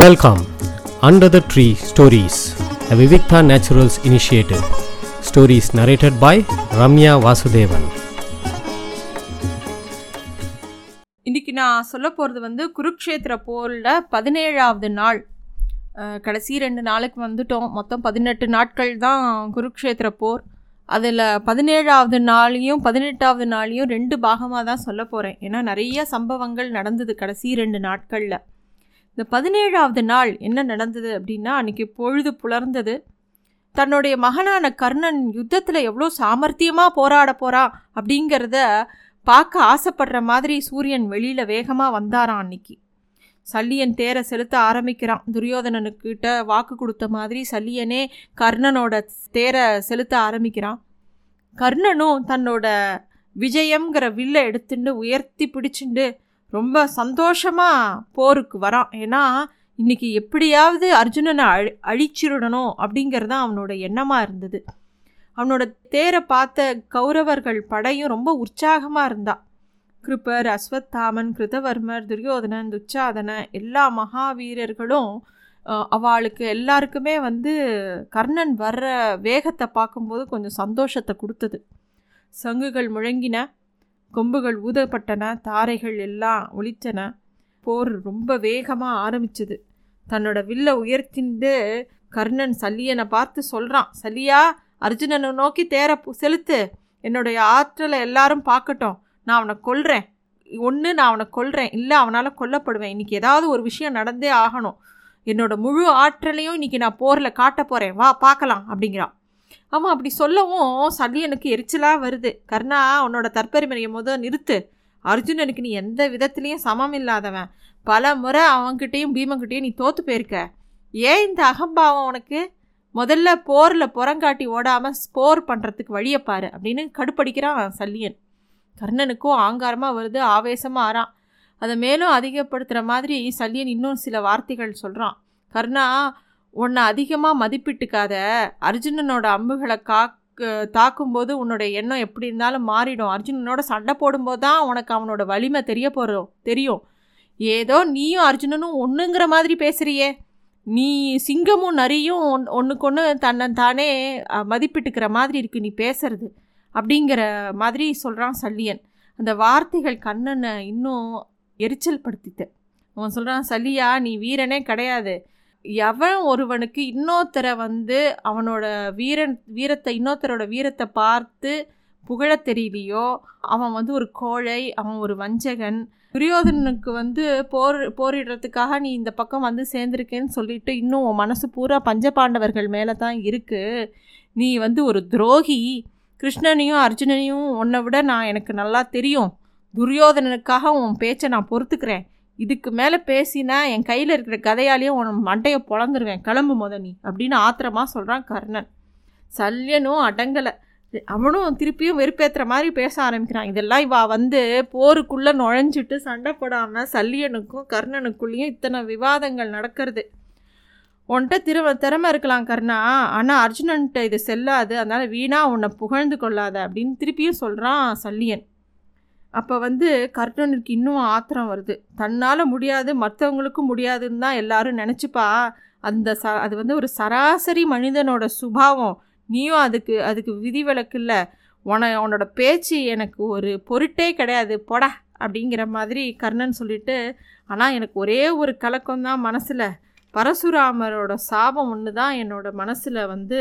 Welcome under the tree stories a Vivikta Naturals initiative. Stories narrated by Ramya Vasudevan இன்னைக்கு நான் சொல்ல போகிறது வந்து குருக்ஷேத்திர போரில் பதினேழாவது நாள். கடைசி ரெண்டு நாளுக்கு வந்துட்டோம். மொத்தம் பதினெட்டு நாட்கள் தான் குருக்ஷேத்திர போர். அதில் பதினேழாவது நாளையும் பதினெட்டாவது நாளையும் ரெண்டு பாகமாக தான் சொல்ல போகிறேன் ஏன்னா நிறைய சம்பவங்கள் நடந்தது கடைசி ரெண்டு நாட்களில். இந்த பதினேழாவது நாள் என்ன நடந்தது அப்படின்னா அன்றைக்கி பொழுது புலர்ந்தது. தன்னுடைய மகனான கர்ணன் யுத்தத்தில் எவ்வளோ சாமர்த்தியமாக போராட போகிறான் அப்படிங்கிறத பார்க்க ஆசைப்படுற மாதிரி சூரியன் வெளியில் வேகமாக வந்தாரான் அன்னைக்கு. சல்லியன் தேரை செலுத்த ஆரம்பிக்கிறான். துரியோதனனுக்கிட்ட வாக்கு கொடுத்த மாதிரி சல்லியனே கர்ணனோட தேரை செலுத்த ஆரம்பிக்கிறான். கர்ணனும் தன்னோட விஜயம்ங்கிற வில்லை எடுத்துட்டு உயர்த்தி பிடிச்சிண்டு ரொம்ப சந்தோஷமாக போருக்கு வரான். ஏன்னா இன்றைக்கி எப்படியாவது அர்ஜுனனை அழி அழிச்சிடணும் அப்படிங்கிறது தான் அவனோட எண்ணமாக இருந்தது. அவனோட தேரை பார்த்த கௌரவர்கள் படையும் ரொம்ப உற்சாகமாக இருந்தா. கிருப்பர் அஸ்வத்தாமன் கிருதவர்மர் துரியோதனன் துச்சாதன எல்லா மகாவீரர்களும் அவளுக்கு எல்லாருக்குமே வந்து கர்ணன் வர்ற வேகத்தை பார்க்கும்போது கொஞ்சம் சந்தோஷத்தை கொடுத்தது. சங்குகள் முழங்கின. கொம்புகள் ஊதப்பட்டன தாரைகள் எல்லாம் ஒழித்தன போர் ரொம்ப வேகமாக ஆரம்பிச்சது. தன்னோட வில்லை உயர்த்திண்டு கர்ணன் சல்லியனை பார்த்து சொல்கிறான் சல்லியா அர்ஜுனனை நோக்கி தேர செலுத்து. என்னுடைய ஆற்றலை எல்லாரும் பார்க்கட்டும். நான் அவனை கொல்றேன். ஒன்று நான் அவனை கொல்றேன். இல்லை அவனால் கொல்லப்படுவேன். இன்னைக்கு ஏதாவது ஒரு விஷயம் நடந்தே ஆகணும். என்னோட முழு ஆற்றலையும் இன்றைக்கி நான் போரில் காட்ட போகிறேன் வா பார்க்கலாம் அப்படிங்கிறான். அவன் அப்படி சொல்லவும் சல்லியனுக்கு எரிச்சலாக வருது. கர்ணா உன்னோட தற்பெருமையை முத நிறுத்து. அர்ஜுனனுக்கு நீ எந்த விதத்துலேயும் சமம் இல்லாதவன். பல முறை அவன்கிட்டையும் பீமன்கிட்டயும் நீ தோற்று போயிருக்க. ஏன் இந்த அகம்பாவம் உனக்கு? முதல்ல போரில் புறங்காட்டி ஓடாமல் ஸ்போர் பண்ணுறதுக்கு வழியை பாரு அப்படின்னு கடுப்படிக்கிறான் சல்லியன். கர்ணனுக்கும் ஆங்காரமாக வருது ஆவேசமாக ஆறான். அதை மேலும் அதிகப்படுத்துகிற மாதிரி சல்லியன் இன்னும் சில வார்த்தைகள் சொல்கிறான் கர்ணா உன்னை அதிகமாக மதிப்பிட்டுக்காத அர்ஜுனனோட அம்புகளை காக்க தாக்கும்போது உன்னோட எண்ணம் எப்படி இருந்தாலும் மாறிடும். அர்ஜுனனோட சண்டை போடும்போது தான் உனக்கு அவனோட வலிமை தெரிய போகிறோம் தெரியும். ஏதோ நீயும் அர்ஜுனனும் ஒன்றுங்கிற மாதிரி பேசுகிறியே நீ சிங்கமும் நரியும் ஒன் ஒன்றுக்கொன்று தன்னை தானே மதிப்பிட்டுக்கிற மாதிரி இருக்கு நீ பேசுறது. அப்படிங்கிற மாதிரி சொல்கிறான் சல்லியன். அந்த வார்த்தைகள் கண்ணனை இன்னும் எரிச்சல் படுத்திட்டு அவன் சொல்கிறான் சல்லியா நீ வீரனே கிடையாது. எவன் ஒருவனுக்கு இன்னொருத்தரை வந்து அவனோட வீரன் வீரத்தை இன்னொருத்தரோட வீரத்தை பார்த்து புகழத் தெரியலையோ அவன் வந்து ஒரு கோழை அவன் ஒரு வஞ்சகன் துரியோதனனுக்கு வந்து போர் போரிடுறதுக்காக நீ இந்த பக்கம் வந்து சேர்ந்துருக்கேன்னு சொல்லிட்டு இன்னும் உன் மனசு பூரா பஞ்சபாண்டவர்கள் மேலே தான் இருக்குது நீ வந்து ஒரு துரோகி. கிருஷ்ணனையும் அர்ஜுனனையும் உன்னை விட நான் எனக்கு நல்லா தெரியும். துரியோதனனுக்காக உன் பேச்சை நான் பொறுத்துக்கிறேன். இதுக்கு மேலே பேசினா என் கையில் இருக்கிற கதையாலேயே உன் மண்டையை பொழந்துருவேன் கிளம்பு முத நீ அப்படின்னு ஆத்திரமாக சொல்கிறான் கர்ணன். சல்யனும் அடங்கலை. அவனும் திருப்பியும் வெறுப்பேற்றுற மாதிரி பேச ஆரம்பிக்கிறான். இதெல்லாம் இவா வந்து போருக்குள்ளே நுழைஞ்சிட்டு சண்டை போடாமல் சல்லியனுக்கும் கர்ணனுக்குள்ளேயும் இத்தனை விவாதங்கள் நடக்கிறது. உன்கிட்ட திரு திறமை இருக்கலாம் கர்ணா ஆனால் அர்ஜுனன்ட்ட இது செல்லாது. அதனால் வீணாக உன்னை புகழ்ந்து கொள்ளாத அப்படின்னு திருப்பியும் சொல்கிறான் சல்லியன் அப்போ வந்து கர்ணனுக்கு இன்னும் ஆத்திரம் வருது. தன்னால் முடியாது மற்றவங்களுக்கும் முடியாதுன்னு தான் எல்லாரும் நினச்சிப்பா. அந்த ச அது வந்து ஒரு சராசரி மனிதனோட சுபாவம். நீயும் அதுக்கு அதுக்கு விதிவிலக்கு இல்லை. உன உன்னோட பேச்சு எனக்கு ஒரு பொருட்டே கிடையாது. போடா அப்படிங்கிற மாதிரி கர்ணன் சொல்லிட்டு ஆனால் எனக்கு ஒரே ஒரு கலக்கம் தான் மனசில். பரசுராமரோட சாபம் ஒன்று தான் என்னோட மனசில் வந்து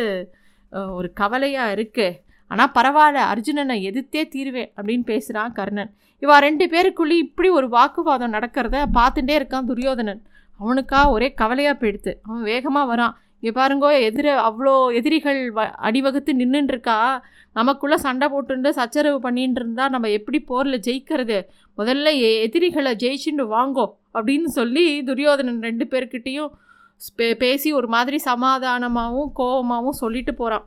ஒரு கவலையாக இருக்குது ஆனால் பரவாயில்ல அர்ஜுனனை எதிர்த்தே தீர்வேன் அப்படின்னு பேசுகிறான் கர்ணன். இவா ரெண்டு பேருக்குள்ளேயும் இப்படி ஒரு வாக்குவாதம் நடக்கிறத பார்த்துட்டே இருக்கான் துரியோதனன். அவனுக்கா ஒரே கவலையாக போயிடுது அவன் வேகமாக வரான். இங்கே பாருங்கோ எதிர அவ்வளோ எதிரிகள் வ அடிவகுத்து நின்றுட்டுருக்கா நமக்குள்ளே சண்டை போட்டுண்டு சச்சரவு பண்ணிட்டு இருந்தா நம்ம எப்படி போரில் ஜெயிக்கிறது? முதல்ல எ- எதிரிகளை ஜெயிச்சுட்டு வாங்கோ அப்படின்னு சொல்லி துரியோதனன் ரெண்டு பேர்கிட்டேயும் பே- பேசி ஒரு மாதிரி சமாதானமாகவும் கோபமாகவும் சொல்லிட்டு போகிறான்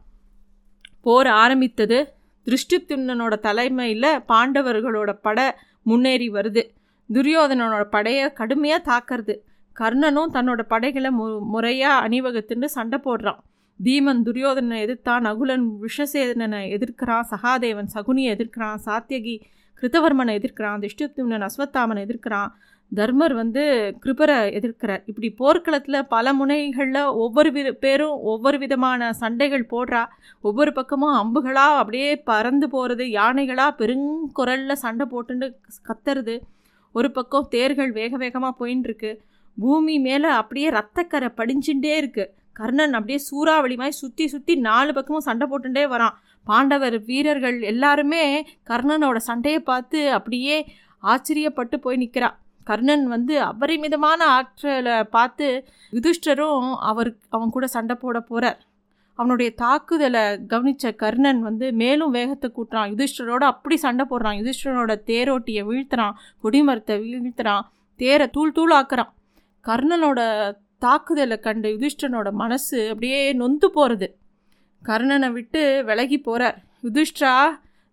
போர் ஆரம்பித்தது. திருஷ்டித்துன்னனோட தலைமையில் பாண்டவர்களோட படை முன்னேறி வருது. துரியோதனனோட படையை கடுமையாக தாக்குறது. கர்ணனும் தன்னோட படைகளை மு முறையாக அணிவகுத்துன்னு சண்டை போடுறான். பீமன் துரியோதனை எதிர்த்தான் நகுலன் விஷசேனனை எதிர்க்கிறான் சகாதேவன் சகுனியை எதிர்க்கிறான் சாத்தியகி கிருத்தவர்மனை எதிர்க்கிறான் திஷ்டுத்தும்னன் அஸ்வத்தாமனை எதிர்க்கிறான் தர்மர் வந்து கிருபரை எதிர்க்கிறார். இப்படி போர்க்களத்தில் பல முனைகளில் ஒவ்வொரு வித பேரும் ஒவ்வொரு விதமான சண்டைகள் போடுறா. ஒவ்வொரு பக்கமும் அம்புகளாக அப்படியே பறந்து போகிறது யானைகளாக பெருங்குரலில் சண்டை போட்டுன்னு கத்துறது. ஒரு பக்கம் தேர்கள் வேக வேகமாக போயின்னு இருக்கு பூமி மேலே அப்படியே ரத்தக்கரை படிஞ்சுட்டே இருக்குது கர்ணன் அப்படியே சூறாவளி மாதிரி சுற்றி சுற்றி நாலு பக்கமும் சண்டை போட்டுட்டே வரான். பாண்டவர் வீரர்கள் எல்லாருமே கர்ணனோட சண்டையை பார்த்து அப்படியே ஆச்சரியப்பட்டு போய் நிற்கிறான் கர்ணன் வந்து அபரிமிதமான ஆற்றலை பார்த்து யுதிஷ்டரும் அவர் அவன் கூட சண்டை போட போகிறார் அவனுடைய தாக்குதலை கவனித்த கர்ணன் வந்து மேலும் வேகத்தை கூட்டுறான். யுதிஷ்டரோட அப்படி சண்டை போடுறான். யுதிஷ்டரோட தேரோட்டியை வீழ்த்துறான். கொடிமரத்தை வீழ்த்துறான். தேரை தூள் தூள் ஆக்குறான். கர்ணனோட தாக்குதலை கண்ட யுதிஷ்டனோட மனசு அப்படியே நொந்து போகிறது கர்ணனை விட்டு விலகி போகிறார் யுதிஷ்டா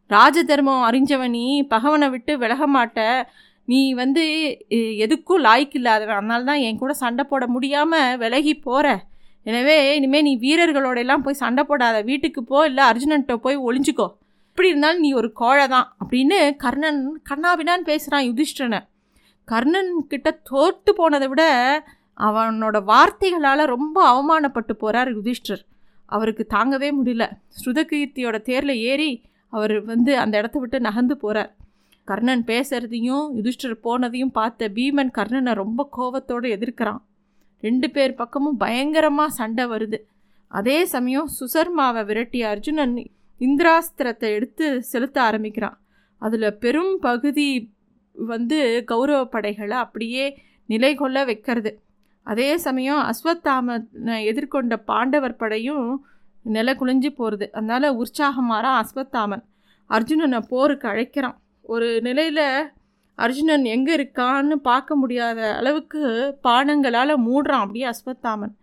ராஜதர்மம் அறிஞ்சவனி பகவனை விட்டு விலக மாட்ட. நீ வந்து எதுக்கும் லாய்க்கு இல்லாதவன் அதனால தான் என் கூட சண்டை போட முடியாமல் விலகி போகிற எனவே இனிமேல் நீ வீரர்களோட எல்லாம் போய் சண்டை போடாத. வீட்டுக்கு போ இல்லை அர்ஜுனன்ட்ட போய் ஒளிஞ்சுக்கோ. இப்படி இருந்தாலும் நீ ஒரு கோழை தான் அப்படின்னு கர்ணன் கண்ணாவினான்னு பேசுகிறான் யுதிஷ்டனை கர்ணன் கிட்ட தோற்று போனதை விட அவனோட வார்த்தைகளால் ரொம்ப அவமானப்பட்டு போகிறார் யுதிஷ்டர் அவருக்கு தாங்கவே முடியல. ஸ்ருதகீர்த்தியோட தேரில் ஏறி அவர் வந்து அந்த இடத்த விட்டு நகர்ந்து போகிறார் கர்ணன் பேசுகிறதையும் யுதிஷ்டர் போனதையும் பார்த்த பீமன் கர்ணனை ரொம்ப கோவத்தோடு எதிர்க்கிறான். ரெண்டு பேர் பக்கமும் பயங்கரமாக சண்டை வருது. அதே சமயம் சுசர்மாவை விரட்டிய அர்ஜுனன் இந்திராஸ்திரத்தை எடுத்து செலுத்த ஆரம்பிக்கிறான். அதில் பெரும் பகுதி வந்து கௌரவ படைகளை அப்படியே நிலை கொள்ள வைக்கிறது. அதே சமயம் அஸ்வத்தாமனை எதிர்கொண்ட பாண்டவர் படையும் நில குளிஞ்சு போகிறது அதனால் உற்சாகமாறான் அஸ்வத்தாமன். அர்ஜுனனை போருக்கு அழைக்கிறான். ஒரு நிலையில் அர்ஜுனன் எங்கே இருக்கான்னு பார்க்க முடியாத அளவுக்கு பானங்களால் மூடுறான் அப்படியே அஸ்வத்தாமன்.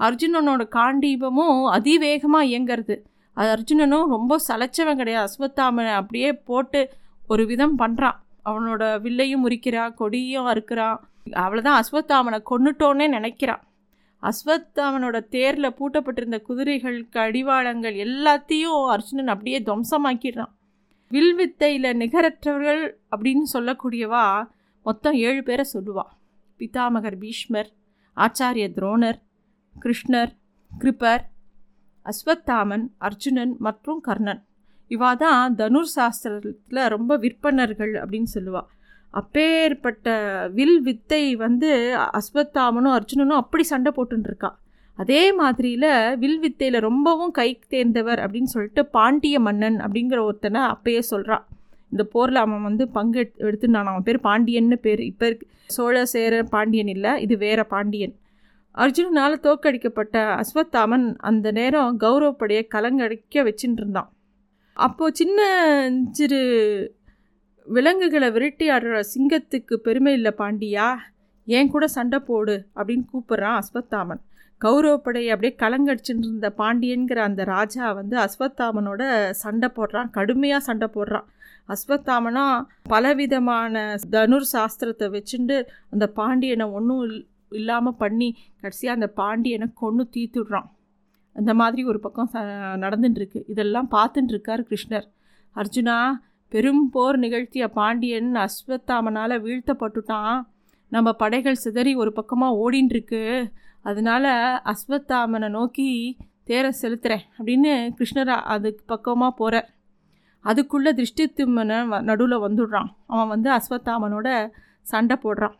அர்ஜுனனோட காண்டீபமும் அதிவேகமாக இயங்கிறது. அது அர்ஜுனனும் ரொம்ப சலைச்சவன் கிடையாது. அஸ்வத்தாமனை அப்படியே போட்டு ஒரு விதம் பண்ணுறான் அவனோட வில்லையும் முறிக்கிறான் கொடியும் அறுக்கிறான் அவ்வளோதான் அஸ்வத்தாமனை கொன்னுட்டோன்னே நினைக்கிறான். அஸ்வத்தாமனோட தேரில் பூட்டப்பட்டிருந்த குதிரைகள் கடிவாளங்கள் எல்லாத்தையும் அர்ஜுனன் அப்படியே துவம்சமாக்கிடுறான். வில்வித்தையில் நிகரற்றவர்கள் அப்படின்னு சொல்லக்கூடியவா மொத்தம் ஏழு பேரை சொல்லுவா. பிதாமகர் பீஷ்மர் ஆச்சாரிய துரோணர் கிருஷ்ணர் கிருப்பர் அஸ்வத்தாமன் அர்ஜுனன் மற்றும் கர்ணன். இவா தான் தனுர் சாஸ்திரத்தில் ரொம்ப விற்பனர்கள் அப்படின்னு சொல்லுவாள் அப்பேற்பட்ட வில் வித்தை வந்து அஸ்வத்தாமனும் அர்ஜுனனும் அப்படி சண்டை போட்டுருக்கா அதே மாதிரியில் வில் வித்தையில் ரொம்பவும் கை தேர்ந்தவர் அப்படின்னு சொல்லிட்டு பாண்டிய மன்னன் அப்படிங்கிற ஒருத்தனை அப்பயே சொல்கிறான் இந்த போரில் அவன் வந்து பங்கு எடுத்து எடுத்துனான் அவன் பேர் பாண்டியன்னு பேர். இப்போ சோழ சேர பாண்டியன் இல்லை. இது வேற பாண்டியன். அர்ஜுனனால் தோக்கடிக்கப்பட்ட அஸ்வத்தாமன் அந்த நேரம் கௌரவப்படையை கலங்கடிக்க வச்சுட்டு இருந்தான் அப்போது சின்ன சிறு விலங்குகளை விரட்டி ஆடுற சிங்கத்துக்கு பெருமை இல்லை பாண்டியா. ஏன் கூட சண்டை போடு அப்படின்னு கூப்பிட்றான் அஸ்வத்தாமன். கௌரவப்படை அப்படியே கலங்கடிச்சுட்டு இருந்த பாண்டியன்கிற அந்த ராஜா வந்து அஸ்வத்தாமனோட சண்டை போடுறான் கடுமையாக சண்டை போடுறான். அஸ்வத்தாமனா பலவிதமான தனுர் சாஸ்திரத்தை வச்சுட்டு அந்த பாண்டியனை ஒன்றும் இல்லாமல் பண்ணி கடைசியாக அந்த பாண்டியனை கொன்று தீத்துடுறான். அந்த மாதிரி ஒரு பக்கம் ச நடந்துட்டுருக்கு இதெல்லாம் பார்த்துட்டுருக்கார் கிருஷ்ணர். அர்ஜுனா பெரும் போர் நிகழ்த்திய பாண்டியன் அஸ்வத்தாமனால் வீழ்த்தப்பட்டுட்டான். நம்ம படைகள் சிதறி ஒரு பக்கமாக ஓடின்னு இருக்கு அதனால அஸ்வத்தாமனை நோக்கி தேரை செலுத்துகிறேன் அப்படின்னு கிருஷ்ணர் அதுக்கு பக்கமாக போகிறார் அதுக்குள்ளே திருஷ்டித்தும்மனை நடுவில் வந்துடுறான். அவன் வந்து அஸ்வத்தாமனோட சண்டை போடுறான்.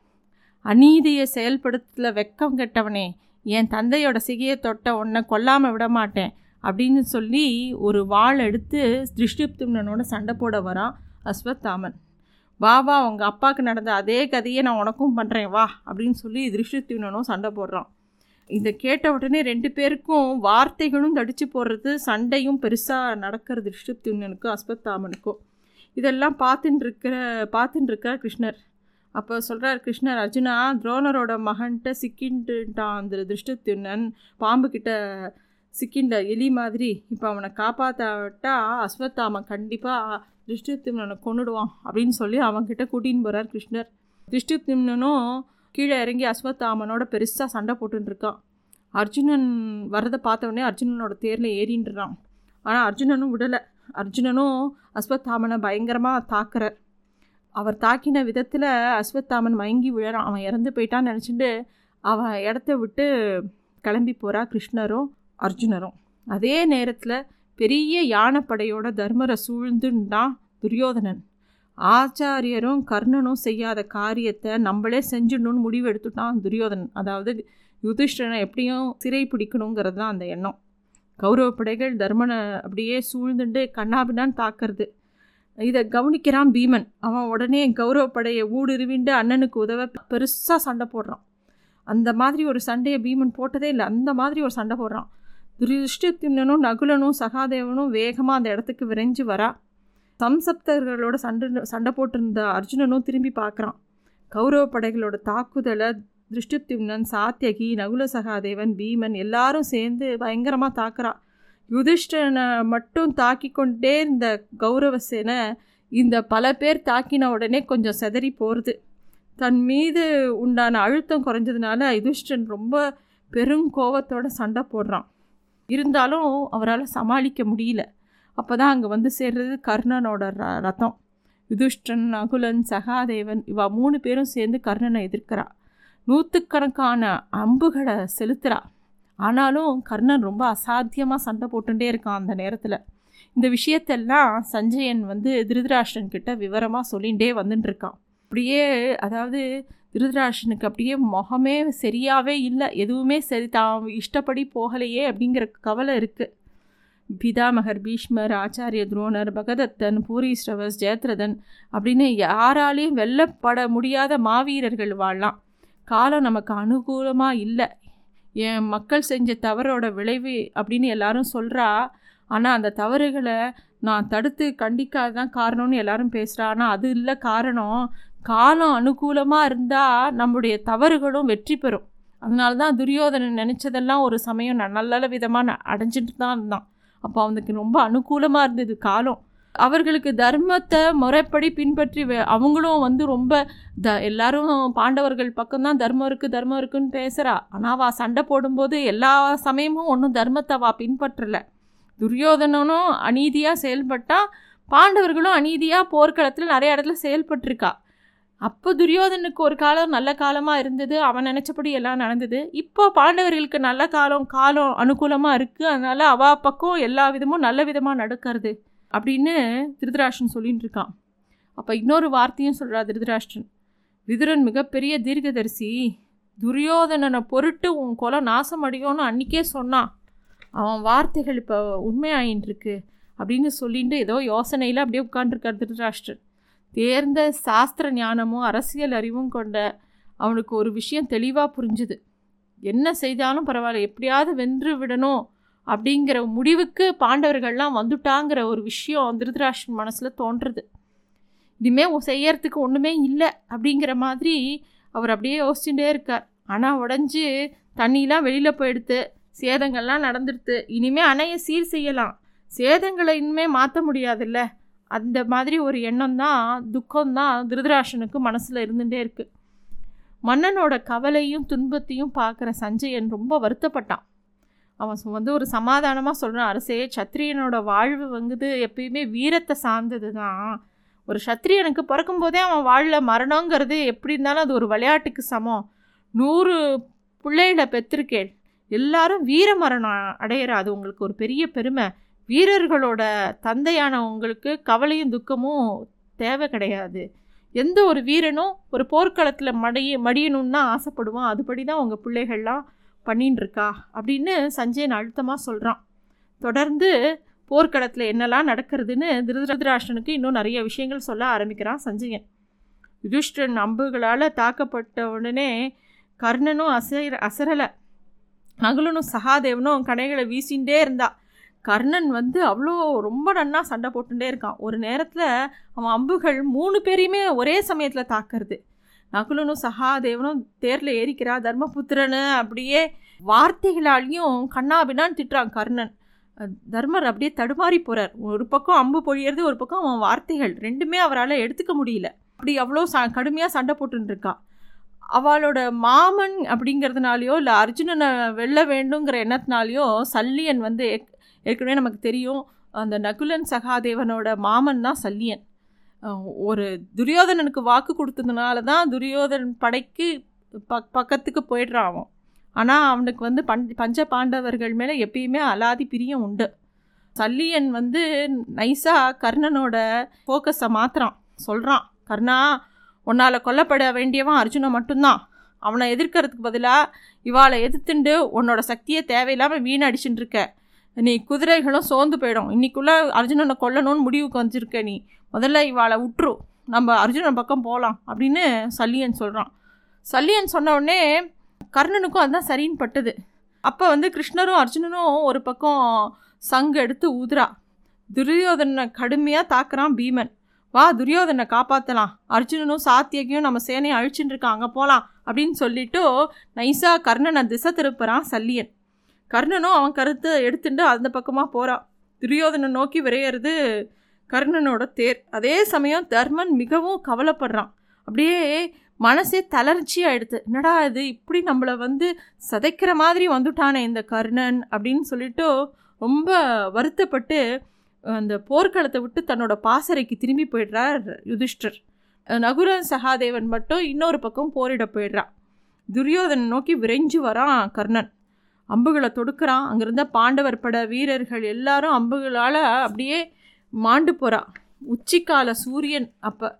அநீதியை செயல்படுத்தல வெக்கம் கெட்டவனே என் தந்தையோட சிகையை தொட்ட உன்னை கொல்லாமல் விட மாட்டேன் அப்படின்னு சொல்லி ஒரு வாள் எடுத்து திருஷ்டிப்தும்னனோட சண்டை போட வரான் அஸ்வத்தாமன். வா வா உங்கள் அப்பாவுக்கு நடந்த அதே கதையை நான் உனக்கும் பண்ணுறேன் வா அப்படின்னு சொல்லி திருஷ்டித்தும்னனும் சண்டை போடுறான். இதை கேட்ட உடனே ரெண்டு பேருக்கும் வார்த்தைகளும் தடிச்சு போடுறது சண்டையும் பெருசாக நடக்கிறது ரிஷப்துன்னனுக்கும் அஸ்வத்தாமனுக்கும் இதெல்லாம் பார்த்துட்டு இருக்கிற பார்த்துட்டு இருக்கார் கிருஷ்ணர். அப்போ சொல்கிறார் கிருஷ்ணர் அர்ஜுனா துரோணரோட மகன்கிட்ட சிக்கின்ட்டுட்டான் அந்த திருஷ்டத்துன்னன் பாம்புக்கிட்ட சிக்கிண்ட எலி மாதிரி. இப்போ அவனை காப்பாற்றாவிட்டா அஸ்வத்தாமன் கண்டிப்பாக திருஷ்டிப்திம்னனை கொண்டுடுவான் அப்படின்னு சொல்லி அவன்கிட்ட கூட்டின்னு போகிறார் கிருஷ்ணர். திருஷ்டிப்திம்னனும் கீழே இறங்கி அஸ்வத்தாமனோட பெருசாக சண்டை போட்டுருக்கான் அர்ஜுனன் வரதை பார்த்தவொடனே அர்ஜுனனோட தேரில் ஏறின்றான். ஆனால் அர்ஜுனனும் விடலை. அர்ஜுனனும் அஸ்வத்தாமனை பயங்கரமாக தாக்குறார் அவர் தாக்கின விதத்தில் அஸ்வத்தாமன் மயங்கி விழறான். அவன் இறந்து போயிட்டான்னு நினச்சிட்டு அவன் இடத்த விட்டு கிளம்பி போகிறா கிருஷ்ணரும் அர்ஜுனரும். அதே நேரத்தில் பெரிய யானைப்படையோட தர்மரை சூழ்ந்துன்னா துரியோதனன். ஆச்சாரியரும் கர்ணனும் செய்யாத காரியத்தை நம்மளே செஞ்சிடணும்னு முடிவு எடுத்துட்டான் துரியோதனன். அதாவது யுதிஷ்டனை எப்படியும் சிறை பிடிக்கணுங்கிறது தான் அந்த எண்ணம். கௌரவ படைகள் தர்மனை அப்படியே சூழ்ந்துட்டு கண்ணாபின்னான்னு தாக்கிறது. இதை கவனிக்கிறான் பீமன். அவன் உடனே கௌரவ படையை ஊடுருவிண்டு அண்ணனுக்கு உதவ பெருசாக சண்டை போடுறான். அந்த மாதிரி ஒரு சண்டையை பீமன் போட்டதே இல்லை. அந்த மாதிரி ஒரு சண்டை போடுறான். துரிஷ்டித்திம்னனும் நகுலனும் சகாதேவனும் வேகமாக அந்த இடத்துக்கு விரைஞ்சு வரா. சம்சப்தர்களோட சண்டை சண்டை போட்டிருந்த அர்ஜுனனும் திரும்பி பார்க்குறான். கௌரவ படைகளோட தாக்குதலை திருஷ்டித்யும்னன் சாத்தியகி நகுல சகாதேவன் பீமன் எல்லாரும் சேர்ந்து பயங்கரமாக தாக்குறா யுதிஷ்டனை மட்டும் தாக்கி கொண்டே இருந்த கௌரவ சேனை இந்த பல பேர் தாக்கின உடனே கொஞ்சம் செதறி போகிறது தன் மீது உண்டான அழுத்தம் குறைஞ்சதுனால யுதிஷ்டன் ரொம்ப பெருங்கோவத்தோட சண்டை போடுறான். இருந்தாலும் அவரால் சமாளிக்க முடியல. அப்போ தான் அங்கே வந்து சேர்றது கர்ணனோட ர ரதம் யுதிஷ்டன் நகுலன் சகாதேவன் இவா மூணு பேரும் சேர்ந்து கர்ணனை எதிர்க்கிறா. நூற்றுக்கணக்கான அம்புகளை செலுத்துகிறா ஆனாலும் கர்ணன் ரொம்ப அசாத்தியமாக சண்டை போட்டுகிட்டே இருக்கான் அந்த நேரத்தில். இந்த விஷயத்தெல்லாம் சஞ்சயன் வந்து திருதராஷ்டன் கிட்ட விவரமாக சொல்லிகிட்டே வந்துட்டுருக்கான் அப்படியே அதாவது திருதராஷ்டனுக்கு அப்படியே முகமே சரியாகவே இல்லை. எதுவுமே சரி தான் இஷ்டப்படி போகலையே அப்படிங்கிற கவலை இருக்குது பிதாமகர் பீஷ்மர் ஆச்சாரிய துரோணர் பகதத்தன் பூரீஸ்ரவஸ் ஜெயத்ரதன் அப்படின்னு யாராலையும் வெல்லப்பட முடியாத மாவீரர்கள் வாழலாம். காலம் நமக்கு அனுகூலமாக இல்லை. என் மக்கள் செஞ்ச தவறோட விளைவு அப்படின்னு எல்லாரும் சொல்கிறா ஆனால் அந்த தவறுகளை நான் தடுத்து கண்டிக்காதான் காரணம்னு எல்லாரும் பேசுகிறா ஆனால் அது இல்லை காரணம். காலம் அனுகூலமாக இருந்தால் நம்முடைய தவறுகளும் வெற்றி பெறும். அதனால தான் துரியோதனன் நினச்சதெல்லாம் ஒரு சமயம் நல்ல விதமாக அடைஞ்சிட்டு தான் இருந்தான். அப்போ அவனுக்கு ரொம்ப அனுகூலமாக இருந்தது காலம். அவர்களுக்கு தர்மத்தை முறைப்படி பின்பற்றி அவங்களும் வந்து ரொம்ப த எல்லாரும் பாண்டவர்கள் பக்கம்தான் தர்மம் இருக்குது தர்மம் இருக்குன்னு பேசுகிறா ஆனால் வா சண்டை போடும்போது எல்லா சமயமும் ஒன்றும் தர்மத்தை வா பின்பற்றலை. துரியோதனனும் அநீதியாக செயல்பட்டால் பாண்டவர்களும் அநீதியாக போர்க்களத்தில் நிறைய இடத்துல செயல்பட்டிருக்கா. அப்போ துரியோதனுக்கு ஒரு காலம் நல்ல காலமாக இருந்தது. அவன் நினச்சபடி எல்லாம் நடந்தது. இப்போ பாண்டவர்களுக்கு நல்ல காலம் காலம் அனுகூலமாக இருக்குது அதனால் அவா பக்கம் எல்லா விதமும் நல்ல விதமாக நடக்கிறது அப்படின்னு திருதராஷ்டன் சொல்லிகிட்டு இருக்கான். அப்போ இன்னொரு வார்த்தையும் சொல்கிறா திருதராஷ்டன் விதுரன் மிகப்பெரிய தீர்க்கதரிசி துரியோதனனை பொருட்டு உன் கொலை நாசம் அடையும்னு அன்றைக்கே சொன்னான். அவன் வார்த்தைகள் இப்போ உண்மையாயின்ட்டுருக்கு அப்படின்னு சொல்லிட்டு ஏதோ யோசனையில் அப்படியே உட்காந்துருக்கார் திருதராஷ்டிரன். தேர்ந்த சாஸ்திர ஞானமும் அரசியல் அறிவும் கொண்ட அவனுக்கு ஒரு விஷயம் தெளிவாக புரிஞ்சுது. என்ன செய்தாலும் பரவாயில்ல எப்படியாவது வென்று விடணும் அப்படிங்கிற முடிவுக்கு பாண்டவர்கள்லாம் வந்துட்டாங்கிற ஒரு விஷயம் திருதராஷ்டிரன் மனசில் தோன்றுறது இனிமேல் செய்யறதுக்கு ஒன்றுமே இல்லை அப்படிங்கிற மாதிரி அவர் அப்படியே யோசிச்சுட்டே இருக்கார். ஆனால் உடஞ்சி தண்ணிலாம் வெளியில் போயிடுத்து சேதங்கள்லாம் நடந்துடுது இனிமேல் அணையை சீர் செய்யலாம். சேதங்களை இனிமேல் மாற்ற முடியாதுல்ல. அந்த மாதிரி ஒரு எண்ணம் தான் துக்கம்தான் திருதராஷனுக்கு மனசில் இருந்துகிட்டே இருக்குது மன்னனோட கவலையும் துன்பத்தையும் பார்க்குற சஞ்சயன் ரொம்ப வருத்தப்பட்டான். அவன் வந்து ஒரு சமாதானமாக சொல்கிறான் அரசே சத்திரியனோட வாழ்வு வந்து எப்பயுமே வீரத்தை சார்ந்தது தான் ஒரு சத்திரியனுக்கு பிறக்கும்போதே அவன் வாழல மரணங்கிறது எப்படி இருந்தாலும் அது ஒரு விளையாட்டுக்கு சமம். நூறு பிள்ளைகளை பெற்றிருக்கேன் எல்லாரும் வீர மரணம் அடையிற அது உங்களுக்கு ஒரு பெரிய பெருமை. வீரர்களோட தந்தையானவங்களுக்கு கவலையும் துக்கமும் தேவை கிடையாது. எந்த ஒரு வீரனும் ஒரு போர்க்களத்தில் மடிய மடியணும்னு தான் ஆசைப்படுவான். அதுபடி தான் உங்கள் பிள்ளைகள்லாம் பண்ணின்னு அப்படின்னு சஞ்சயன் அழுத்தமாக சொல்கிறான் தொடர்ந்து போர்க்களத்தில் என்னெல்லாம் நடக்கிறதுன்னு திருதராஷ்டனுக்கு இன்னும் நிறைய விஷயங்கள் சொல்ல ஆரம்பிக்கிறான் சஞ்சயன். யுதிஷ்டன் அம்புகளால் தாக்கப்பட்ட உடனே கர்ணனும் அசை அசரலை. அகலனும் சகாதேவனும் கடைகளை வீசிகிட்டே இருந்தாள் கர்ணன் வந்து அவ்வளோ ரொம்ப நன்னா சண்டை போட்டுட்டே இருக்கான். ஒரு நேரத்தில் அவன் அம்புகள் மூணு பேரையுமே ஒரே சமயத்தில் தாக்குறது. நகுலனும் சகாதேவனும் தேரில் ஏறிக்கிறா தர்மபுத்திரனு அப்படியே வார்த்தைகளாலையும் கண்ணாபின்னான்னு திட்டுறான் கர்ணன். தர்மர் அப்படியே தடுமாறி போகிறார் ஒரு பக்கம் அம்பு பொழியறது ஒரு பக்கம் அவன் வார்த்தைகள் ரெண்டுமே அவரால் எடுத்துக்க முடியல. அப்படி அவ்வளோ ச கடுமையாக சண்டை போட்டுருக்கான் அவளோட மாமன் அப்படிங்கிறதுனாலையோ இல்லை அர்ஜுனனை வெல்ல வேண்டுங்கிற எண்ணத்தினாலேயோ சல்லியன் வந்து ஏற்கனவே நமக்கு தெரியும் அந்த நகுலன் சகாதேவனோட மாமன் தான் சல்லியன். ஒரு துரியோதனனுக்கு வாக்கு கொடுத்ததுனால தான் துரியோதன் படைக்கு பக் பக்கத்துக்கு போயிடுறான் அவன். ஆனால் அவனுக்கு வந்து பஞ் பஞ்ச பாண்டவர்கள் மேலே எப்பயுமே அலாதி பிரியம் உண்டு. சல்லியன் வந்து நைஸாக கர்ணனோட ஃபோக்கஸை மாற்றுறான் சொல்கிறான் கர்ணா உன்னால் கொல்லப்பட வேண்டியவன் அர்ஜுனன் மட்டும்தான். அவனை எதிர்க்கிறதுக்கு பதிலாக இவாளை எதிர்த்துண்டு உன்னோட சக்தியை தேவையில்லாமல் வீணடிச்சுட்டுருக்க நீ குதிரைகளும் சோர்ந்து போயிடும். இன்றைக்குள்ளே அர்ஜுனனை கொல்லணும்னு முடிவுக்கு வந்திருக்க நீ. முதல்ல இவாளை உற்று நம்ம அர்ஜுனன் பக்கம் போகலாம் அப்படின்னு சல்லியன் சொல்கிறான் சல்லியன் சொன்ன உடனே கர்ணனுக்கும் அதுதான் சரின்னு பட்டது. அப்போ வந்து கிருஷ்ணரும் அர்ஜுனனும் ஒரு பக்கம் சங்கு எடுத்து ஊதுறா. துரியோதனை கடுமையாக தாக்குறான் பீமன். வா துரியோதனை காப்பாற்றலாம் அர்ஜுனனும் சாத்தியகையும் நம்ம சேனையை அழிச்சுட்டு இருக்கான் அங்கே போகலாம் அப்படின்னு சொல்லிட்டு நைஸாக கர்ணனை திசை திருப்புறான் சல்லியன். கர்ணனும் அவன் கருத்தை எடுத்துட்டு அந்த பக்கமாக போகிறான் துரியோதனை நோக்கி விரையிறது கர்ணனோட தேர். அதே சமயம் தர்மன் மிகவும் கவலைப்படுறான். அப்படியே மனசே தளர்ச்சி ஆயிடுது. என்னடா இது? இப்படி நம்மளை வந்து சதைக்கிற மாதிரி வந்துட்டானே இந்த கர்ணன் அப்படின்னு சொல்லிட்டு ரொம்ப வருத்தப்பட்டு அந்த போர்க்களத்தை விட்டு தன்னோட பாசறைக்கு திரும்பி போயிடுறார் யுதிஷ்டர். நகுரன் சகாதேவன் மட்டும் இன்னொரு பக்கம் போரிட போயிடுறான் துரியோதனை நோக்கி விரைஞ்சு வரான் கர்ணன். அம்புகளை தொடுக்கிறான். அங்கேருந்த பாண்டவர் பட வீரர்கள் எல்லாரும் அம்புகளால் அப்படியே மாண்டு போகிறான் உச்சிக்கால சூரியன் அப்போ.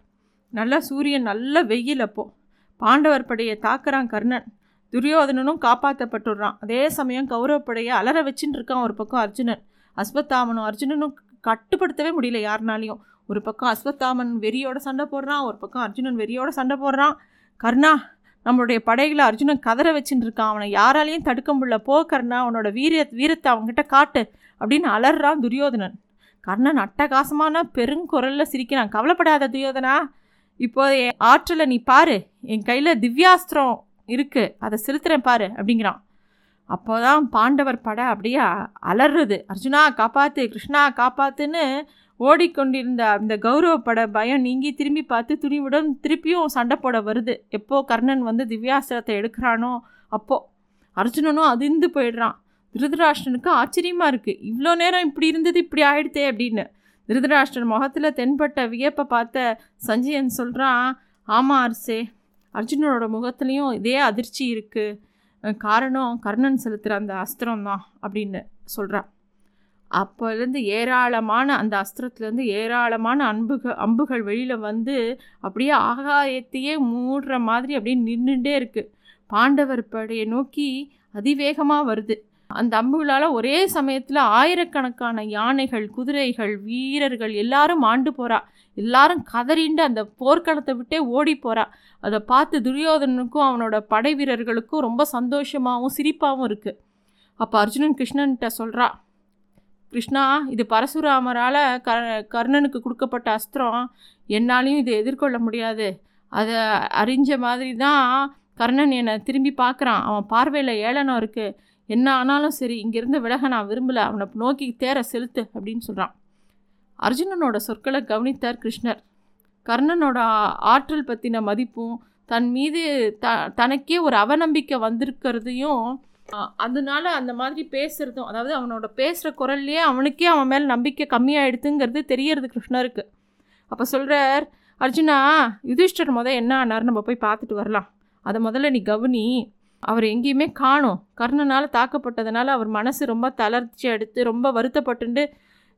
நல்ல சூரியன் நல்ல வெயில் அப்போ. பாண்டவர் படையை தாக்குறான் கர்ணன். துரியோதனனும் காப்பாற்றப்பட்டுடுறான் அதே சமயம் கௌரவ படையை அலற வச்சுன்னு இருக்கான் ஒரு பக்கம் அர்ஜுனன். அஸ்வத்தாமனும் அர்ஜுனனும் கட்டுப்படுத்தவே முடியல யாருனாலையும். ஒரு பக்கம் அஸ்வத்தாமன் வெறியோட சண்டை போடுறான் ஒரு பக்கம் அர்ஜுனன் வெறியோட சண்டை போடுறான். கர்ணா நம்மளுடைய படைகளை அர்ஜுனன் கதற வச்சுட்டு இருக்கான் அவனை யாராலையும் தடுக்க முடியல. போ கர்ணா அவனோட வீர வீரத்தை அவன்கிட்ட காட்டு அப்படின்னு அலறான் துரியோதனன். கர்ணன் அட்டகாசமான பெருங்குரலில் சிரிக்கிறான். கவலைப்படாத துரியோதனா இப்போ என் ஆற்றலை நீ பாரு. என் கையில் திவ்யாஸ்திரம் இருக்குது அதை செலுத்துகிறேன் பாரு அப்படிங்கிறான். அப்போ தான் பாண்டவர் படை அப்படியே அலறுது. அர்ஜுனா காப்பாற்று கிருஷ்ணா காப்பாத்துன்னு ஓடிக்கொண்டிருந்த அந்த கௌரவ பட பயம் நீங்கி திரும்பி பார்த்து துணிவுடன் திருப்பியும் சண்டை போட வருது. எப்போது கர்ணன் வந்து திவ்யாஸ்திரத்தை எடுக்கிறானோ அப்போது அர்ஜுனனும் அதிர்ந்து போயிடுறான். திருதராஷ்டனுக்கு ஆச்சரியமாக இருக்குது இவ்வளோ நேரம் இப்படி இருந்தது இப்படி ஆயிடுதே அப்படின்னு. திருதராஷ்டன் முகத்தில் தென்பட்ட வியப்பை பார்த்த சஞ்சயன் சொல்கிறான் ஆமாம் அரசே அர்ஜுனனோட முகத்துலேயும் இதே அதிர்ச்சி இருக்குது காரணம் கர்ணன் செலுத்துகிற அந்த அஸ்திரம் தான் அப்படின்னு சொல்கிறான் அப்போலேருந்து ஏராளமான அந்த அஸ்திரத்துலேருந்து ஏராளமான அன்புகள் அம்புகள் வெளியில் வந்து அப்படியே ஆகாயத்தையே மூடுற மாதிரி அப்படியே நின்றுட்டே இருக்குது பாண்டவர் படையை நோக்கி அதிவேகமாக வருது. அந்த அம்புகளால் ஒரே சமயத்தில் ஆயிரக்கணக்கான யானைகள் குதிரைகள் வீரர்கள் எல்லாரும் ஆண்டு போகிறா எல்லாரும் கதறிண்டு அந்த போர்க்களத்தை விட்டே ஓடி போகிறா அதை பார்த்து துரியோதனனுக்கும் அவனோட படை வீரர்களுக்கும் ரொம்ப சந்தோஷமாகவும் சிரிப்பாகவும் இருக்குது அப்போ அர்ஜுனன் கிருஷ்ணன்கிட்ட சொல்கிறா கிருஷ்ணா இது பரசுராமரால் க கர்ணனுக்கு கொடுக்கப்பட்ட அஸ்திரம். என்னாலையும் இதை எதிர்கொள்ள முடியாது. அதை அறிஞ்ச மாதிரி தான் கர்ணன் என்னை திரும்பி பார்க்குறான். அவன் பார்வையில் ஏளனம் இருக்குது என்ன ஆனாலும் சரி இங்கேருந்து விலக நான் விரும்பலை அவனை நோக்கி தேர செலுத்து அப்படின்னு சொல்கிறான் அர்ஜுனனோட சொற்களை கவனித்தார் கிருஷ்ணர். கர்ணனோட ஆற்றல் பற்றின மதிப்பும் தன் மீது த தனக்கே ஒரு அவநம்பிக்கை வந்திருக்கிறதையும் அதனால அந்த மாதிரி பேசுகிறதும் அதாவது அவனோட பேசுகிற குரல்லையே அவனுக்கே அவன் மேலே நம்பிக்கை கம்மியாயிடுதுங்கிறது தெரியறது கிருஷ்ணருக்கு. அப்போ சொல்கிறார் அர்ஜுனா யுதிஷ்டர் முத என்ன ஆனார்? நம்ம போய் பார்த்துட்டு வரலாம். அதை முதல்ல நீ கவனி. அவர் எங்கேயுமே காணும். கர்ணனால் தாக்கப்பட்டதுனால அவர் மனசு ரொம்ப தளர்ச்சி எடுத்து ரொம்ப வருத்தப்பட்டுண்டு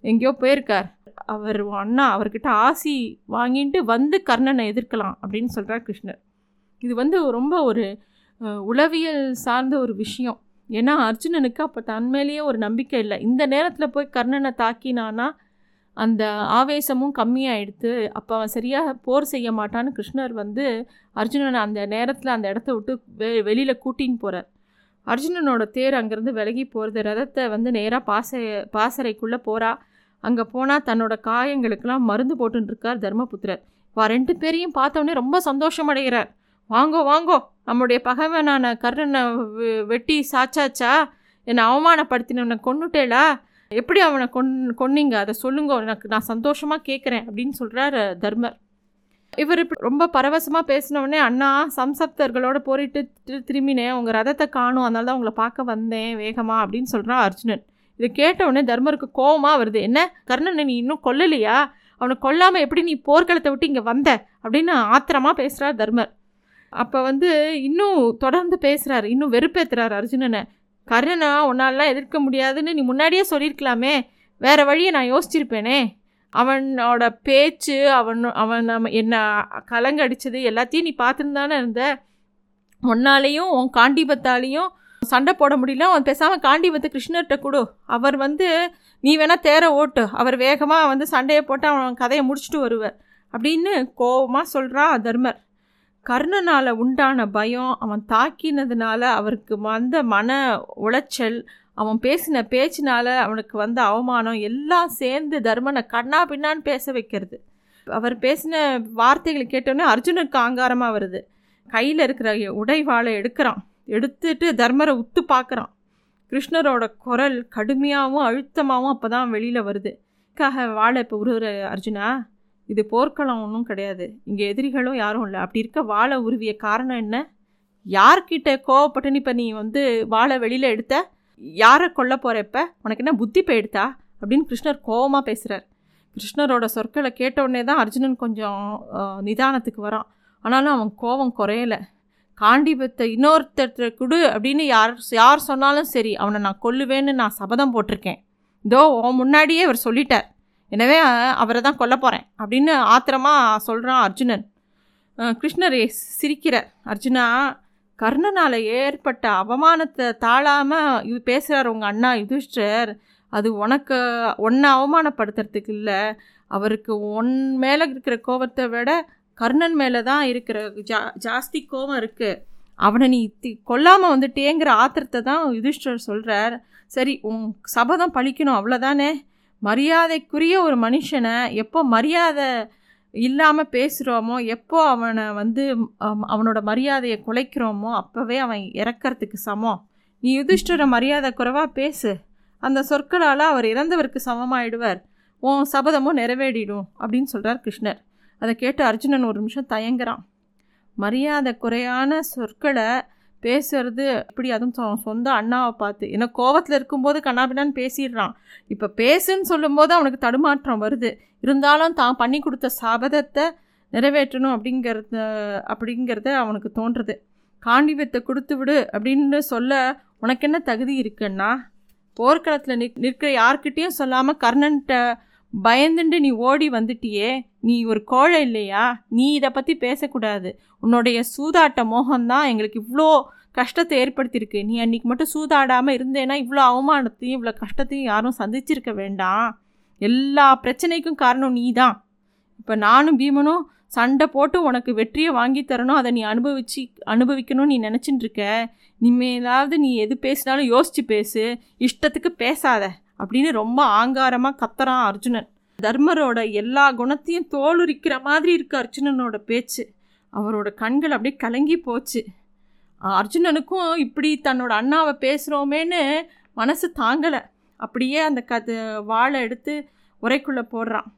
எங்கேயோ போயிருக்கார். அவர் அண்ணா அவர்கிட்ட ஆசி வாங்கிட்டு வந்து கர்ணனை எதிர்க்கலாம் அப்படின்னு சொல்கிறார் கிருஷ்ணர். இது வந்து ரொம்ப ஒரு உளவியல் சார்ந்த ஒரு விஷயம். ஏன்னா அர்ஜுனனுக்கு அப்போ தன்மையிலேயே ஒரு நம்பிக்கை இல்லை. இந்த நேரத்தில் போய் கர்ணனை தாக்கினானா அந்த ஆவேசமும் கம்மியாயிடுத்து அப்போ அவன் சரியாக போர் செய்ய மாட்டான்னு கிருஷ்ணர் வந்து அர்ஜுனனை அந்த நேரத்தில் அந்த இடத்த விட்டு வெ வெளியில் கூட்டின்னு போகிறார் அர்ஜுனனோட தேர் அங்கேருந்து விலகி போகிறது ரதத்தை வந்து நேராக பாச பாசறைக்குள்ளே போகிறா அங்கே போனால் தன்னோட காயங்களுக்கெல்லாம் மருந்து போட்டுருக்கார் தர்மபுத்திரர். வா ரெண்டு பேரையும் பார்த்தோன்னே ரொம்ப சந்தோஷமடைகிறார். வாங்கோ வாங்கோ நம்முடைய பகைவனான கர்ணனை வெட்டி சாச்சாச்சா? என்னை அவமானப்படுத்தினவனை கொண்டுட்டேலா எப்படி அவனை கொன் கொன்னீங்க? அதை சொல்லுங்க. எனக்கு நான் சந்தோஷமாக கேட்குறேன் அப்படின்னு சொல்கிறார் தர்மர். இவர் இப்படி ரொம்ப பரவசமாக பேசினவுடனே அண்ணா சம்சப்தர்களோட போரிட்டு திரும்பினேன். உங்கள் ரதத்தை காணும். அதனால தான் உங்களை பார்க்க வந்தேன் வேகமாக அப்படின்னு சொல்கிறான் அர்ஜுனன். இதை கேட்டவுடனே தர்மருக்கு கோபமாக வருது. என்ன? கர்ணனை நீ இன்னும் கொல்லலையா? அவனை கொல்லாமல் எப்படி நீ போர்க்களத்தை விட்டு இங்கே வந்த? அப்படின்னு ஆத்திரமாக பேசுகிறார் தர்மர். அப்போ வந்து இன்னும் தொடர்ந்து பேசுகிறார் இன்னும் வெறுப்பேற்றுறார் அர்ஜுனனை. கர்ணனா உன்னாலலாம் எதிர்க்க முடியாதுன்னு நீ முன்னாடியே சொல்லியிருக்கலாமே. வேறு வழியை நான் யோசிச்சிருப்பேனே. அவனோட பேச்சு அவன் அவன் நம்ம என்ன கலங்கடிச்சது எல்லாத்தையும் நீ பார்த்துருந்தானே இருந்த. உன்னாலேயும் உன் காண்டிபத்தாலேயும் சண்டை போட முடியல. அவன் பேசாமல் காண்டிபத்தை கிருஷ்ணர்கிட்ட கொடு. அவர் வந்து நீ வேணால் தேர ஓட்டு. அவர் வேகமாக வந்து சண்டையை போட்டு அவன் கதையை முடிச்சுட்டு வருவார். அப்படின்னு கோபமாக சொல்கிறான் தர்மர். கர்ணனால் உண்டான பயம் அவன் தாக்கினதுனால அவருக்கு வந்த மன உளைச்சல் அவன் பேசின பேச்சினால் அவனுக்கு வந்த அவமானம் எல்லாம் சேர்ந்து தர்மனை கண்ணா பின்னான்னு பேச வைக்கிறது. அவர் பேசின வார்த்தைகளை கேட்டோன்னே அர்ஜுனுக்கு ஆங்காரமாக வருது. கையில் இருக்கிற உடைவாளை எடுக்கிறான். எடுத்துட்டு தர்மரை உத்து பார்க்குறான். கிருஷ்ணரோட குரல் கடுமையாகவும் அழுத்தமாகவும் அப்போ தான் வெளியில் வருது. காக வாழை இப்போ உருவுற அர்ஜுனா? இது போர்க்களம் ஒன்றும் கிடையாது. இங்கே எதிரிகளும் யாரும் இல்லை. அப்படி இருக்க வாழை உருவிய காரணம் என்ன? யார்கிட்ட கோவப்பட்டுன்னு இப்போ நீ வந்து வாழை வெளியில் எடுத்த? யாரை கொல்ல போகிறப்ப உனக்கு என்ன புத்தி போயிடுதா? அப்படின்னு கிருஷ்ணர் கோவமாக பேசுகிறார் கிருஷ்ணரோட சொற்களை கேட்ட உடனே தான் அர்ஜுனன் கொஞ்சம் நிதானத்துக்கு வரான். ஆனாலும் அவன் கோபம் குறையலை. காண்டிபத்தை இன்னொருத்தர் கொடு அப்படின்னு யார் யார் சொன்னாலும் சரி அவனை நான் கொல்லுவேன்னு நான் சபதம் போட்டிருக்கேன். இதோ உன் முன்னாடியே அவர் சொல்லிட்டார். எனவே அவரை தான் கொல்ல போகிறேன் அப்படின்னு ஆத்திரமாக சொல்கிறான் அர்ஜுனன். கிருஷ்ணர் சிரிக்கிறார். அர்ஜுனா கர்ணனால் ஏற்பட்ட அவமானத்தை தாழாமல் இது பேசுகிறார் உங்கள் அண்ணா யுதிஷ்டர் அது உனக்கு ஒன்றை அவமானப்படுத்துறதுக்கு இல்லை. அவருக்கு ஒன் மேலே இருக்கிற கோபத்தை விட கர்ணன் மேலே தான் இருக்கிற ஜா ஜாஸ்தி கோபம் இருக்குது அவனை நீ தி கொல்லாமல் வந்துட்டேங்கிற ஆத்திரத்தை தான் யுதிஷ்டர் சொல்கிறார் சரி உன் சபதம் பழிக்கணும் அவ்வளோதானே மரியாதைக்குரிய ஒரு மனுஷனை எப்போ மரியாதை இல்லாமல் பேசுகிறோமோ எப்போ அவனை வந்து அவனோட மரியாதையை குலைக்கிறோமோ அப்போவே அவன் இறக்கிறதுக்கு சமம். நீ யுதிஷ்டரை மரியாதை குறைவாக பேசு. அந்த சொற்களால் அவர் இறந்தவருக்கு சமமாயிடுவார். உன் சபதமும் நிறைவேறிடும் அப்படின்னு சொல்கிறார் கிருஷ்ணர். அதை கேட்டு அர்ஜுனன் ஒரு நிமிஷம் தயங்குறான். மரியாதை குறையான சொற்களை பேசுறது இப்படி அதுவும் சொந்த அண்ணாவை பார்த்து. ஏன்னா கோவத்தில் இருக்கும்போது கண்ணாபின்னான்னு பேசிடுறான். இப்போ பேசுன்னு சொல்லும்போது அவனுக்கு தடுமாற்றம் வருது. இருந்தாலும் தான் பண்ணி கொடுத்த சபதத்தை நிறைவேற்றணும் அப்படிங்கிறத அப்படிங்கிறத அவனுக்கு தோன்றுறது காண்டிவத்தை கொடுத்து விடு அப்படின்னு சொல்ல உனக்கு என்ன தகுதி இருக்குன்னா போர்க்களத்தில் நிற் நிற்கிற யார்கிட்டேயும் சொல்லாமல் கர்ணன்கிட்ட பயந்துண்டு நீ ஓடி வந்துட்டியே நீ ஒரு கோழை இல்லையா? நீ இதை பற்றி பேசக்கூடாது. உன்னுடைய சூதாட்ட மோகம்தான் எங்களுக்கு இவ்வளோ கஷ்டத்தை ஏற்படுத்தியிருக்கு. நீ அன்றைக்கி மட்டும் சூதாடாமல் இருந்தேன்னா இவ்வளோ அவமானத்தையும் இவ்வளோ கஷ்டத்தையும் யாரும் சந்திச்சிருக்க வேண்டாம். எல்லா பிரச்சனைக்கும் காரணம் நீ தான் இப்போ நானும் பீமனும் சண்டை போட்டு உனக்கு வெற்றியை வாங்கி தரணும். அதை நீ அனுபவிச்சு அனுபவிக்கணும்னு நீ நினச்சிட்டு இருக்க. இனிமேலாவது நீ எது பேசினாலும் யோசித்து பேசு. இஷ்டத்துக்கு பேசாத. அப்படின்னு ரொம்ப ஆங்காரமாக கத்துறான் அர்ஜுனன். தர்மரோட எல்லா குணத்தையும் தோலுரிக்கிற மாதிரி இருக்க அர்ஜுனனோட பேச்சு. அவரோட கண்கள் அப்படியே கலங்கி போச்சு. அர்ஜுனனுக்கும் இப்படி தன்னோட அண்ணாவை பேசுகிறோமேன்னு மனசு தாங்கலை. அப்படியே அந்த கது வாழை எடுத்து உரைக்குள்ளே போடுறான்.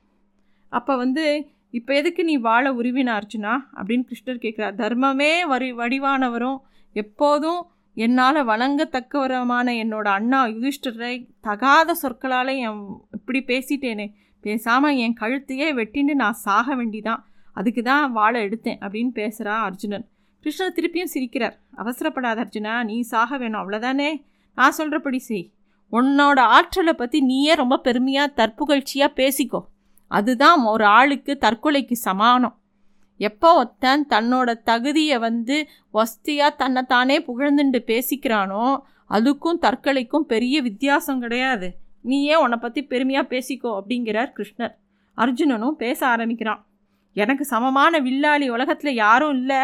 அப்போ வந்து இப்போ எதுக்கு நீ வாழை உருவின அர்ஜுனா? அப்படின்னு கிருஷ்ணர் கேட்குறார் தர்மமே வரி வடிவானவரும் எப்போதும் என்னால் வணங்கத்தக்கவரமான என்னோட அண்ணா யுதிஷ்டரை தகாத சொற்களால் என் இப்படி பேசிட்டேனே. பேசாமல் என் கழுத்தையே வெட்டின்னு நான் சாக வேண்டிதான். அதுக்கு தான் வாழை எடுத்தேன் அப்படின்னு பேசுகிறா அர்ஜுனன். கிருஷ்ணர் திருப்பியும் சிரிக்கிறார். அவசரப்படாத அர்ஜுனா நீ சாக வேணும் அவ்வளோதானே நான் சொல்கிறபடி செய். உன்னோட ஆற்றலை பற்றி நீயே ரொம்ப பெருமையாக தற்புகழ்ச்சியாக பேசிக்கோ. அதுதான் ஒரு ஆளுக்கு தற்கொலைக்கு சமானம். எப்போ ஒருத்தன் தன்னோட தகுதியை வந்து வஸ்தியாக தன்னைத்தானே புகழ்ந்துண்டு பேசிக்கிறானோ அதுக்கும் தற்கொலைக்கும் பெரிய வித்தியாசம் கிடையாது. நீயே உன்னை பற்றி பெருமையாக பேசிக்கோ அப்படிங்கிறார் கிருஷ்ணர். அர்ஜுனனும் பேச ஆரம்பிக்கிறான். எனக்கு சமமான வில்லாளி உலகத்தில் யாரும் இல்லை.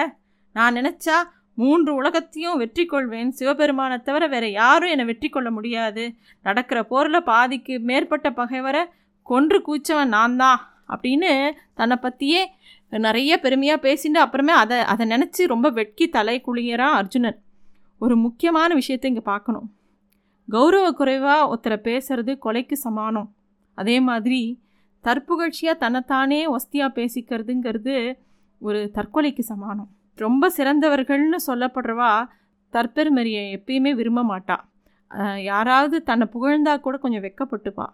நான் நினச்சா மூன்று உலகத்தையும் வெற்றி கொள்வேன் சிவபெருமானை தவிர வேறு யாரும் என்னை வெற்றி கொள்ள முடியாது. நடக்கிற போரில் பாதிக்கு மேற்பட்ட பகைவரை கொன்று கூச்சவன் நான் தான் அப்படின்னு தன்னை பற்றியே நிறைய பெருமையாக பேசிட்டு அப்புறமே அதை அதை நினச்சி ரொம்ப வெட்கி தலை குளியறான் அர்ஜுனன். ஒரு முக்கியமான விஷயத்தை இங்கே பார்க்கணும். கௌரவ குறைவாக ஒருத்தரை பேசுறது கொலைக்கு சமானம். அதே மாதிரி தற்புகழ்ச்சியாக தன்னைத்தானே ஒஸ்தியாக பேசிக்கிறதுங்கிறது ஒரு தற்கொலைக்கு சமானம். ரொம்ப சிறந்தவர்கள்னு சொல்லப்படுறவா தற்பெருமரியை எப்பயுமே விரும்ப மாட்டா. யாராவது தன்னை புகழ்ந்தால் கூட கொஞ்சம் வெக்கப்பட்டுப்பா.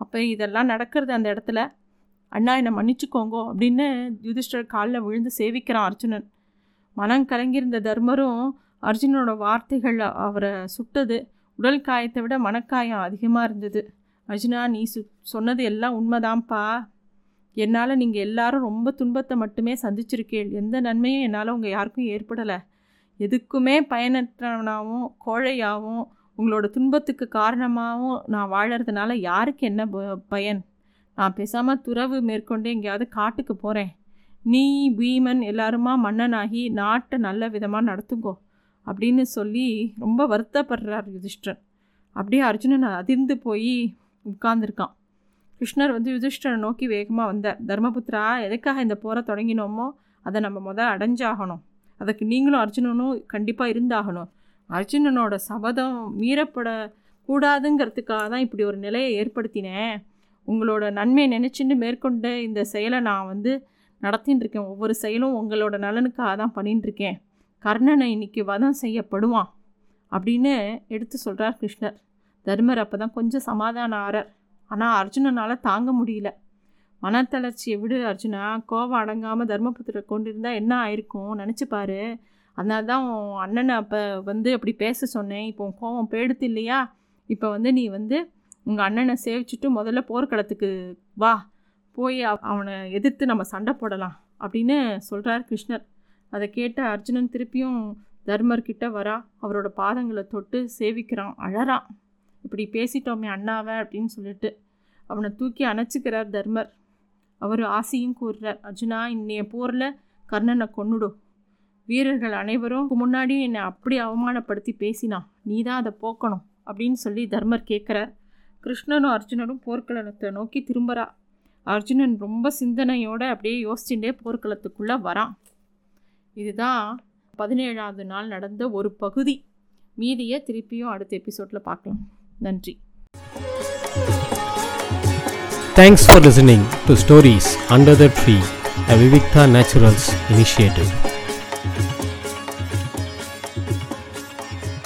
அப்போ இதெல்லாம் நடக்கிறது அந்த இடத்துல. அண்ணா என்னை மன்னிச்சுக்கோங்கோ அப்படின்னு யுதிஷ்டர் காலில் விழுந்து சேவிக்கிறான் அர்ஜுனன். மனம் கலங்கியிருந்த தர்மரும் அர்ஜுனனோட வார்த்தைகள் அவரை சுட்டது. உடல் காயத்தை விட மனக்காயம் அதிகமாக இருந்தது. அர்ஜுனா நீ சு சொன்னது எல்லாம் உண்மைதான்ப்பா. என்னால் நீங்கள் எல்லாரும் ரொம்ப துன்பத்தை மட்டுமே சந்திச்சிருக்கேள். எந்த நன்மையும் என்னால் உங்கள் யாருக்கும் ஏற்படலை. எதுக்குமே பயனற்றவனாகவும் கோழையாகவும் உங்களோட துன்பத்துக்கு காரணமாகவும் நான் வாழறதுனால யாருக்கு என்ன ப- பயன்? நான் பேசாமல் துறவு மேற்கொண்டு எங்கேயாவது காட்டுக்கு போகிறேன் நீ பீமன் எல்லாருமா மன்னனாகி நாட்டை நல்ல விதமாக நடத்துங்கோ அப்படின்னு சொல்லி ரொம்ப வருத்தப்படுறார் யுதிஷ்டன் அப்படியே அர்ஜுனன் அதிர்ந்து போய் உட்கார்ந்துருக்கான். கிருஷ்ணர் வந்து யுதிஷ்டரை நோக்கி வேகமாக வந்தார். தர்மபுத்திரா எதுக்காக இந்த போரை தொடங்கினோமோ அதை நம்ம முதல் அடைஞ்சாகணும். அதுக்கு நீங்களும் அர்ஜுனனும் கண்டிப்பாக இருந்தாகணும். அர்ஜுனனோட சபதம் மீறப்பட கூடாதுங்கிறதுக்காக தான் இப்படி ஒரு நிலையை ஏற்படுத்தினேன். உங்களோட நன்மையை நினச்சிட்டு மேற்கொண்டு இந்த செயலை நான் வந்து நடத்தின்னு இருக்கேன் ஒவ்வொரு செயலும் உங்களோட நலனுக்காக தான் பண்ணிட்டு இருக்கேன் கர்ணனை இன்னைக்கு வதம் செய்யப்படுவான் அப்படின்னு எடுத்து சொல்கிறார் கிருஷ்ணர். தர்மர் அப்போ தான் கொஞ்சம் சமாதானம் ஆறார். ஆனால் அர்ஜுனனால் தாங்க முடியல. மனத்தளர்ச்சியை விடு அர்ஜுனா. கோவம் அடங்காமல் தர்மபுத்திரை கொண்டிருந்தால் என்ன ஆயிருக்கும்? நினச்சிப்பாரு அதனால தான் உன் அண்ணனை அப்போ வந்து அப்படி பேச சொன்னேன். இப்போ உன் கோவம் போயிடுத்து இல்லையா? இப்போ வந்து நீ வந்து உங்கள் அண்ணனை சேவிச்சுட்டு முதல்ல போர்க்களத்துக்கு வா. போய் அவனை எதிர்த்து நம்ம சண்டை போடலாம் அப்படின்னு சொல்கிறார் கிருஷ்ணர். அதை கேட்ட அர்ஜுனன் திருப்பியும் தர்மர்கிட்ட வரா. அவரோட பாதங்களை தொட்டு சேவிக்கிறான் அழறான். இப்படி பேசிட்டோமே அண்ணாவை அப்படின்னு சொல்லிட்டு அவனை தூக்கி அணைச்சிக்கிறார் தர்மர். அவர் ஆசையும் கூறுறார் அர்ஜுனா இன்னைய போரில் கர்ணனை கொன்னுடும் வீரர்கள் அனைவரும் முன்னாடியும் என்னை அப்படி அவமானப்படுத்தி பேசினான். நீ தான் அதை போக்கணும் அப்படின்னு சொல்லி தர்மர் கேட்குறார் கிருஷ்ணனும் அர்ஜுனனும் போர்க்களத்தை நோக்கி திரும்புகிறா அர்ஜுனன் ரொம்ப சிந்தனையோட அப்படியே யோசிச்சுட்டே போர்க்களத்துக்குள்ளே வரான். இதுதான் பதினேழாவது நாள் நடந்த ஒரு பகுதி. மீதியை திருப்பியும் அடுத்த எபிசோடில் பார்க்கலாம். நன்றி. Thanks for listening to stories under the tree a Vivikta naturals initiative